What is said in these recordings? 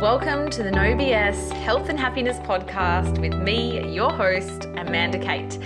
Welcome to the No BS Health and Happiness Podcast with me, your host, Amanda Kate,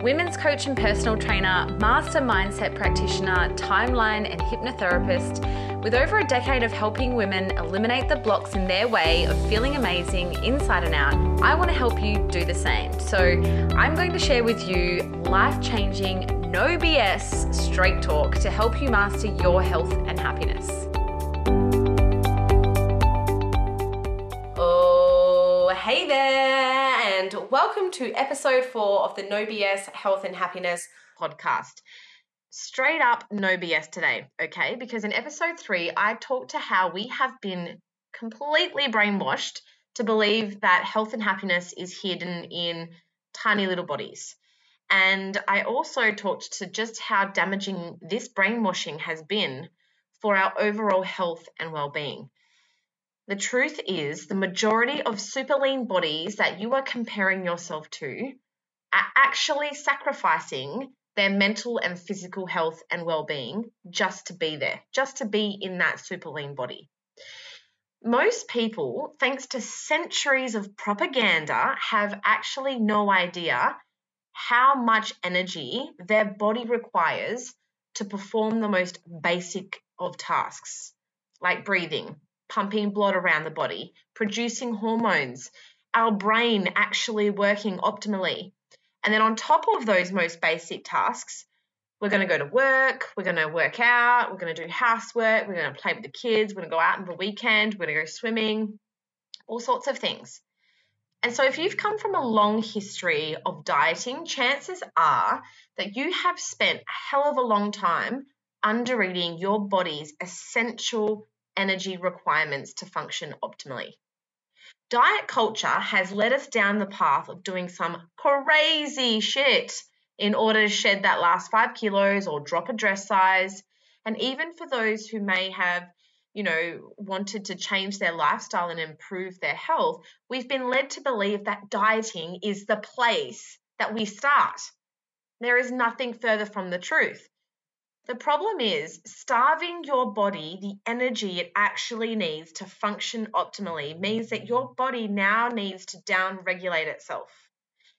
women's coach and personal trainer, master mindset practitioner, timeline, and hypnotherapist. With over a decade of helping women eliminate the blocks in their way of feeling amazing inside and out, I want to help you do the same. So, I'm going to share with you life changing, no BS straight talk to help you master your health and happiness. Hey there, and welcome to episode four of the No BS Health and Happiness podcast. Straight up, no BS today, okay? Because in episode three, I talked to how we have been completely brainwashed to believe that health and happiness is hidden in tiny little bodies. And I also talked to just how damaging this brainwashing has been for our overall health and well being. The truth is, the majority of super lean bodies that you are comparing yourself to are actually sacrificing their mental and physical health and well being just to be there, just to be in that super lean body. Most people, thanks to centuries of propaganda, have actually no idea how much energy their body requires to perform the most basic of tasks, like breathing, pumping blood around the body, producing hormones, our brain actually working optimally. And then on top of those most basic tasks, we're going to go to work, we're going to work out, we're going to do housework, we're going to play with the kids, we're going to go out on the weekend, we're going to go swimming, all sorts of things. And so, if you've come from a long history of dieting, chances are that you have spent a hell of a long time under eating your body's essential energy requirements to function optimally. Diet culture has led us down the path of doing some crazy shit in order to shed that last five kilos or drop a dress size. And even for those who may have, you know, wanted to change their lifestyle and improve their health, we've been led to believe that dieting is the place that we start. There is nothing further from the truth. The problem is starving your body the energy it actually needs to function optimally means that your body now needs to down regulate itself.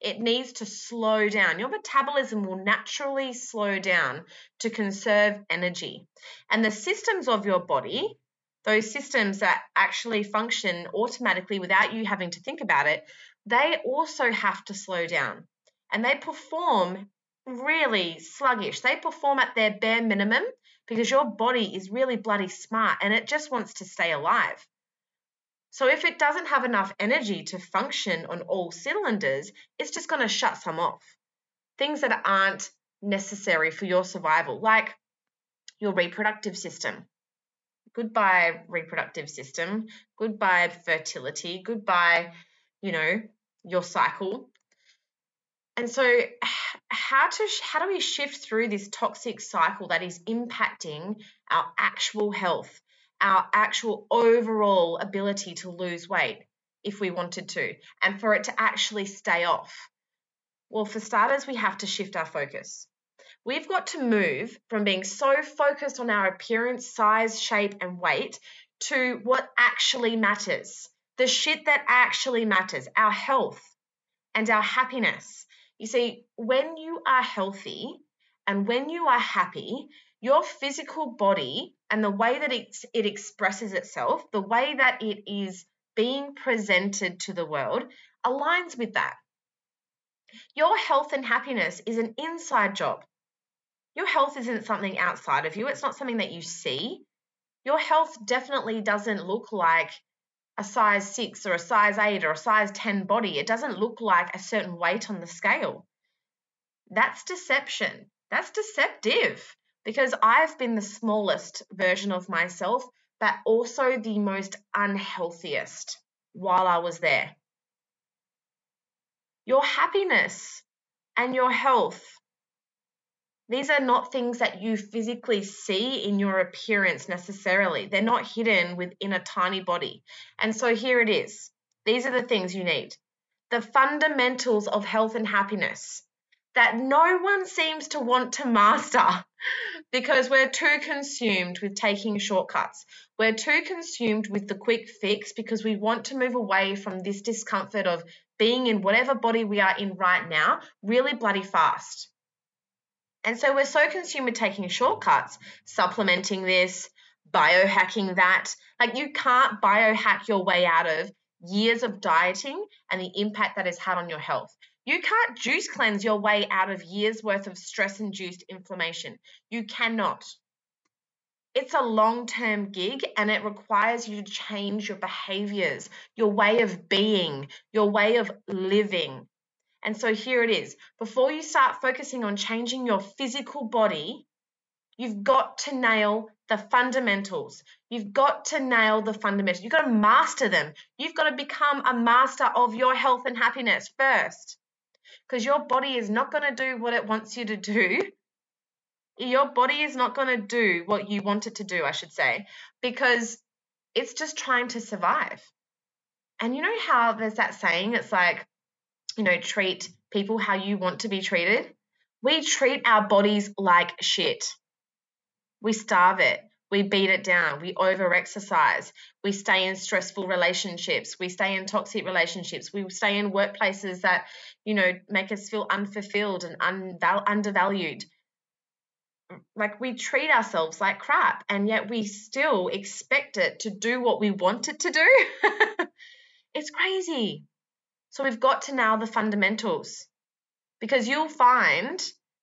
It needs to slow down. Your metabolism will naturally slow down to conserve energy. And the systems of your body, those systems that actually function automatically without you having to think about it, they also have to slow down. And they perform really sluggish. They perform at their bare minimum because your body is really bloody smart and it just wants to stay alive. So if it doesn't have enough energy to function on all cylinders, it's just going to shut some off. Things that aren't necessary for your survival, like your reproductive system. Goodbye, reproductive system. Goodbye, fertility. Goodbye, you know, your cycle. And so how to how do we shift through this toxic cycle that is impacting our actual health, our actual overall ability to lose weight if we wanted to, and for it to actually stay off? Well, for starters, we have to shift our focus. We've got to move from being so focused on our appearance, size, shape, and weight to what actually matters the shit that actually matters our health and our happiness you see, when you are healthy and when you are happy, your physical body and the way that it, it expresses itself, the way that it is being presented to the world, aligns with that. Your health and happiness is an inside job. Your health isn't something outside of you, it's not something that you see. Your health definitely doesn't look like a size six or a size eight or a size 10 body. It doesn't look like a certain weight on the scale. That's deception. That's deceptive because I've been the smallest version of myself, but also the most unhealthiest while I was there. Your happiness and your health these are not things that you physically see in your appearance necessarily. They're not hidden within a tiny body. And so here it is. These are the things you need. The fundamentals of health and happiness. that no one seems to want to master because we're too consumed with taking shortcuts. We're too consumed with the quick fix because we want to move away from this discomfort of being in whatever body we are in right now really bloody fast. And so we're so consumed with taking shortcuts, supplementing this, biohacking that. Like you can't biohack your way out of years of dieting and the impact that has had on your health. You can't juice cleanse your way out of years worth of stress induced inflammation. You cannot. It's a long term gig and it requires you to change your behaviors, your way of being, your way of living. And so here it is. Before you start focusing on changing your physical body, you've got to nail the fundamentals. You've got to nail the fundamentals. You've got to master them. You've got to become a master of your health and happiness first because your body is not going to do what it wants you to do. Your body is not going to do what you want it to do, I should say, because it's just trying to survive. And you know how there's that saying, it's like, you know, treat people how you want to be treated? We treat our bodies like shit. We starve it. We beat it down. We over exercise. We stay in stressful relationships. We stay in toxic relationships. We stay in workplaces that, you know, make us feel unfulfilled and unval- undervalued. Like we treat ourselves like crap, and yet we still expect it to do what we want it to do. it's crazy. So we've got to nail the fundamentals because you'll find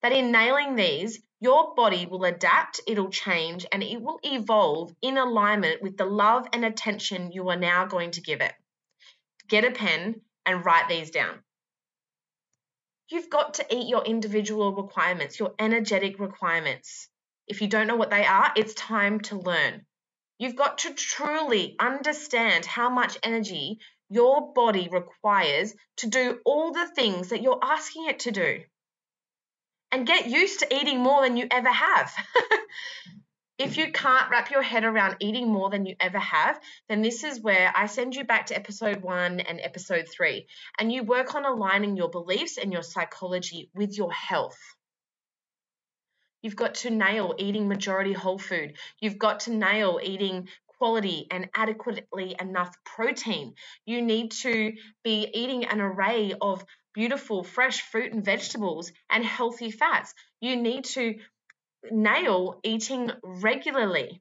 that in nailing these, your body will adapt, it'll change, and it will evolve in alignment with the love and attention you are now going to give it. Get a pen and write these down. You've got to eat your individual requirements, your energetic requirements. If you don't know what they are, it's time to learn. You've got to truly understand how much energy your body requires to do all the things that you're asking it to do and get used to eating more than you ever have. if you can't wrap your head around eating more than you ever have, then this is where I send you back to episode one and episode three, and you work on aligning your beliefs and your psychology with your health. You've got to nail eating majority whole food. You've got to nail eating quality and adequately enough protein. You need to be eating an array of beautiful fresh fruit and vegetables and healthy fats. You need to nail eating regularly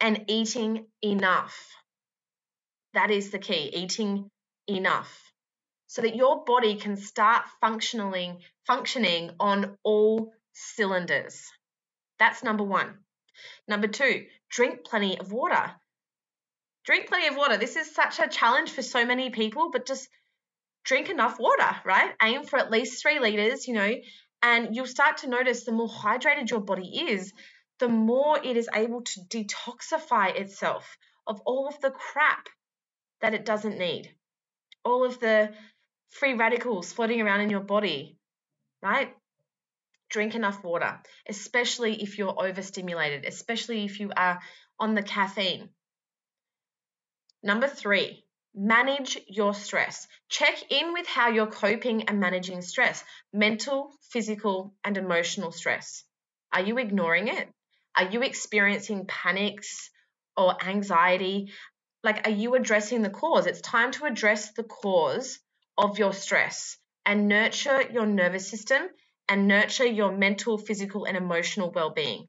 and eating enough. That is the key, eating enough. So that your body can start functioning functioning on all cylinders. That's number 1. Number 2, drink plenty of water. Drink plenty of water. This is such a challenge for so many people, but just drink enough water, right? Aim for at least three liters, you know, and you'll start to notice the more hydrated your body is, the more it is able to detoxify itself of all of the crap that it doesn't need, all of the free radicals floating around in your body, right? Drink enough water, especially if you're overstimulated, especially if you are on the caffeine. Number three, Manage your stress. Check in with how you're coping and managing stress mental, physical, and emotional stress. Are you ignoring it? Are you experiencing panics or anxiety? Like, are you addressing the cause? It's time to address the cause of your stress and nurture your nervous system and nurture your mental, physical, and emotional well being.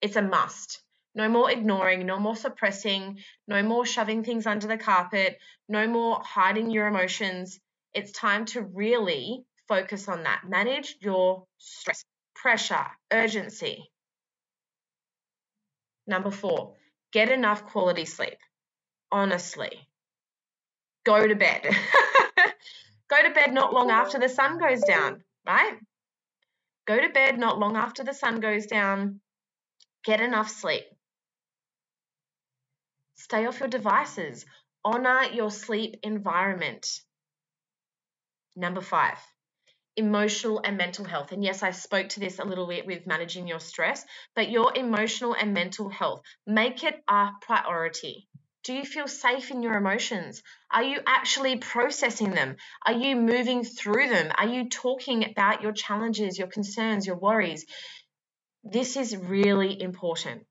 It's a must. No more ignoring, no more suppressing, no more shoving things under the carpet, no more hiding your emotions. It's time to really focus on that. Manage your stress, pressure, urgency. Number four, get enough quality sleep. Honestly, go to bed. go to bed not long after the sun goes down, right? Go to bed not long after the sun goes down. Get enough sleep. Stay off your devices. Honor your sleep environment. Number five, emotional and mental health. And yes, I spoke to this a little bit with managing your stress, but your emotional and mental health, make it a priority. Do you feel safe in your emotions? Are you actually processing them? Are you moving through them? Are you talking about your challenges, your concerns, your worries? This is really important.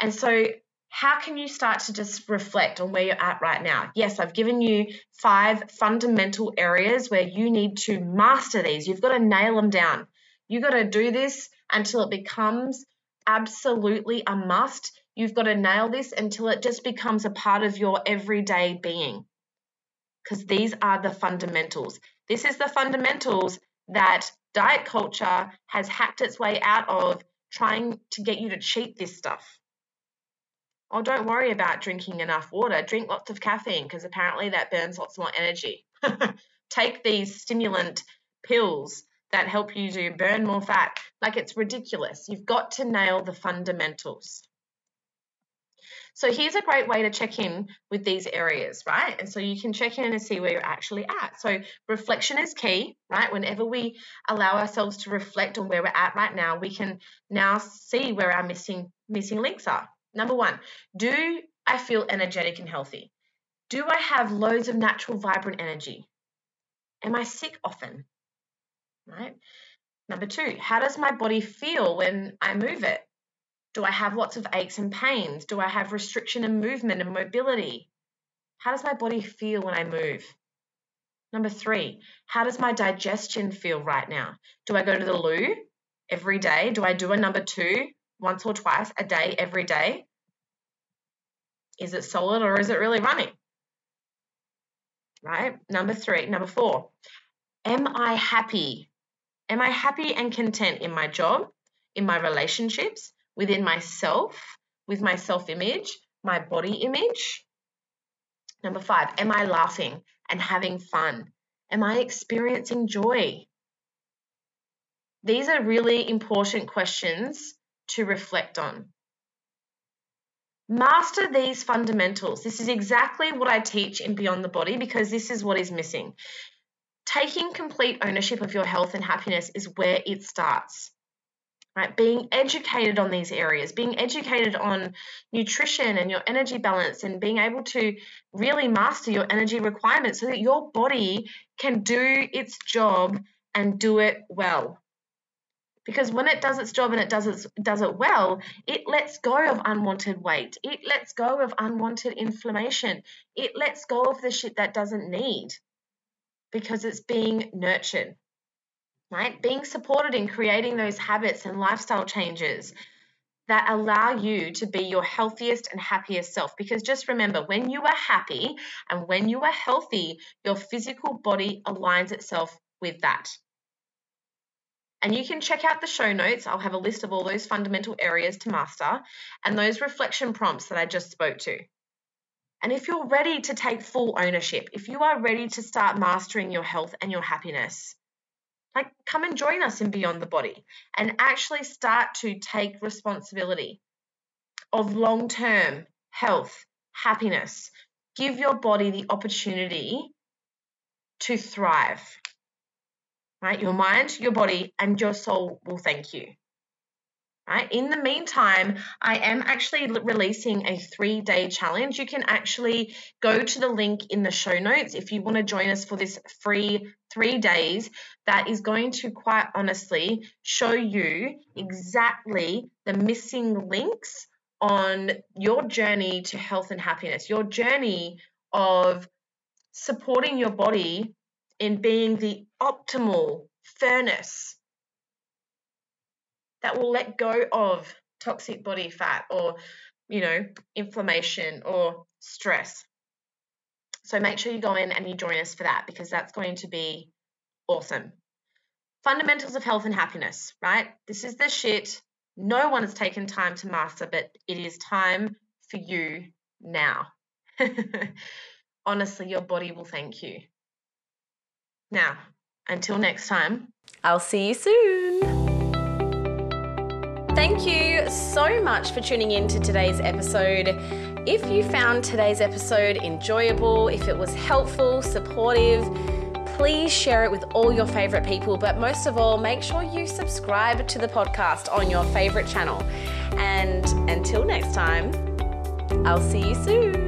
And so, how can you start to just reflect on where you're at right now? Yes, I've given you five fundamental areas where you need to master these. You've got to nail them down. You've got to do this until it becomes absolutely a must. You've got to nail this until it just becomes a part of your everyday being. Because these are the fundamentals. This is the fundamentals that diet culture has hacked its way out of trying to get you to cheat this stuff. Oh, don't worry about drinking enough water. Drink lots of caffeine because apparently that burns lots more energy. Take these stimulant pills that help you to burn more fat. Like it's ridiculous. You've got to nail the fundamentals. So here's a great way to check in with these areas, right? And so you can check in and see where you're actually at. So reflection is key, right? Whenever we allow ourselves to reflect on where we're at right now, we can now see where our missing missing links are. Number 1, do I feel energetic and healthy? Do I have loads of natural vibrant energy? Am I sick often? right? Number two, how does my body feel when I move it? Do I have lots of aches and pains? Do I have restriction in movement and mobility? How does my body feel when I move? Number three, how does my digestion feel right now? Do I go to the loo every day? Do I do a number two once or twice a day every day? Is it solid or is it really running? Right? Number three, number four, am I happy Am I happy and content in my job, in my relationships, within myself, with my self image, my body image? Number five, am I laughing and having fun? Am I experiencing joy? These are really important questions to reflect on. Master these fundamentals. This is exactly what I teach in Beyond the Body because this is what is missing taking complete ownership of your health and happiness is where it starts. Right, being educated on these areas, being educated on nutrition and your energy balance, and being able to really master your energy requirements so that your body can do its job and do it well. Because when it does its job and it does it, does it well, it lets go of unwanted weight. It lets go of unwanted inflammation. It lets go of the shit that doesn't need because it's being nurtured, right? Being supported in creating those habits and lifestyle changes that allow you to be your healthiest and happiest self. Because just remember, when you are happy and when you are healthy, your physical body aligns itself with that. And you can check out the show notes. I'll have a list of all those fundamental areas to master and those reflection prompts that I just spoke to. And if you're ready to take full ownership, if you are ready to start mastering your health and your happiness, like come and join us in Beyond the Body and actually start to take responsibility of long term health, happiness. Give your body the opportunity to thrive. Right? Your mind, your body, and your soul will thank you. Right. In the meantime, I am actually releasing a three day challenge. You can actually go to the link in the show notes if you want to join us for this free three days that is going to quite honestly show you exactly the missing links on your journey to health and happiness, your journey of supporting your body in being the optimal furnace that will let go of toxic body fat or, you know, inflammation or stress. So make sure you go in and you join us for that because that's going to be awesome. Fundamentals of health and happiness, right? This is the shit no one has taken time to master, but it is time for you now. Honestly, your body will thank you. Now, until next time, I'll see you soon. Thank you so much for tuning in to today's episode. If you found today's episode enjoyable, if it was helpful, supportive, please share it with all your favorite people. But most of all, make sure you subscribe to the podcast on your favorite channel. And until next time, I'll see you soon.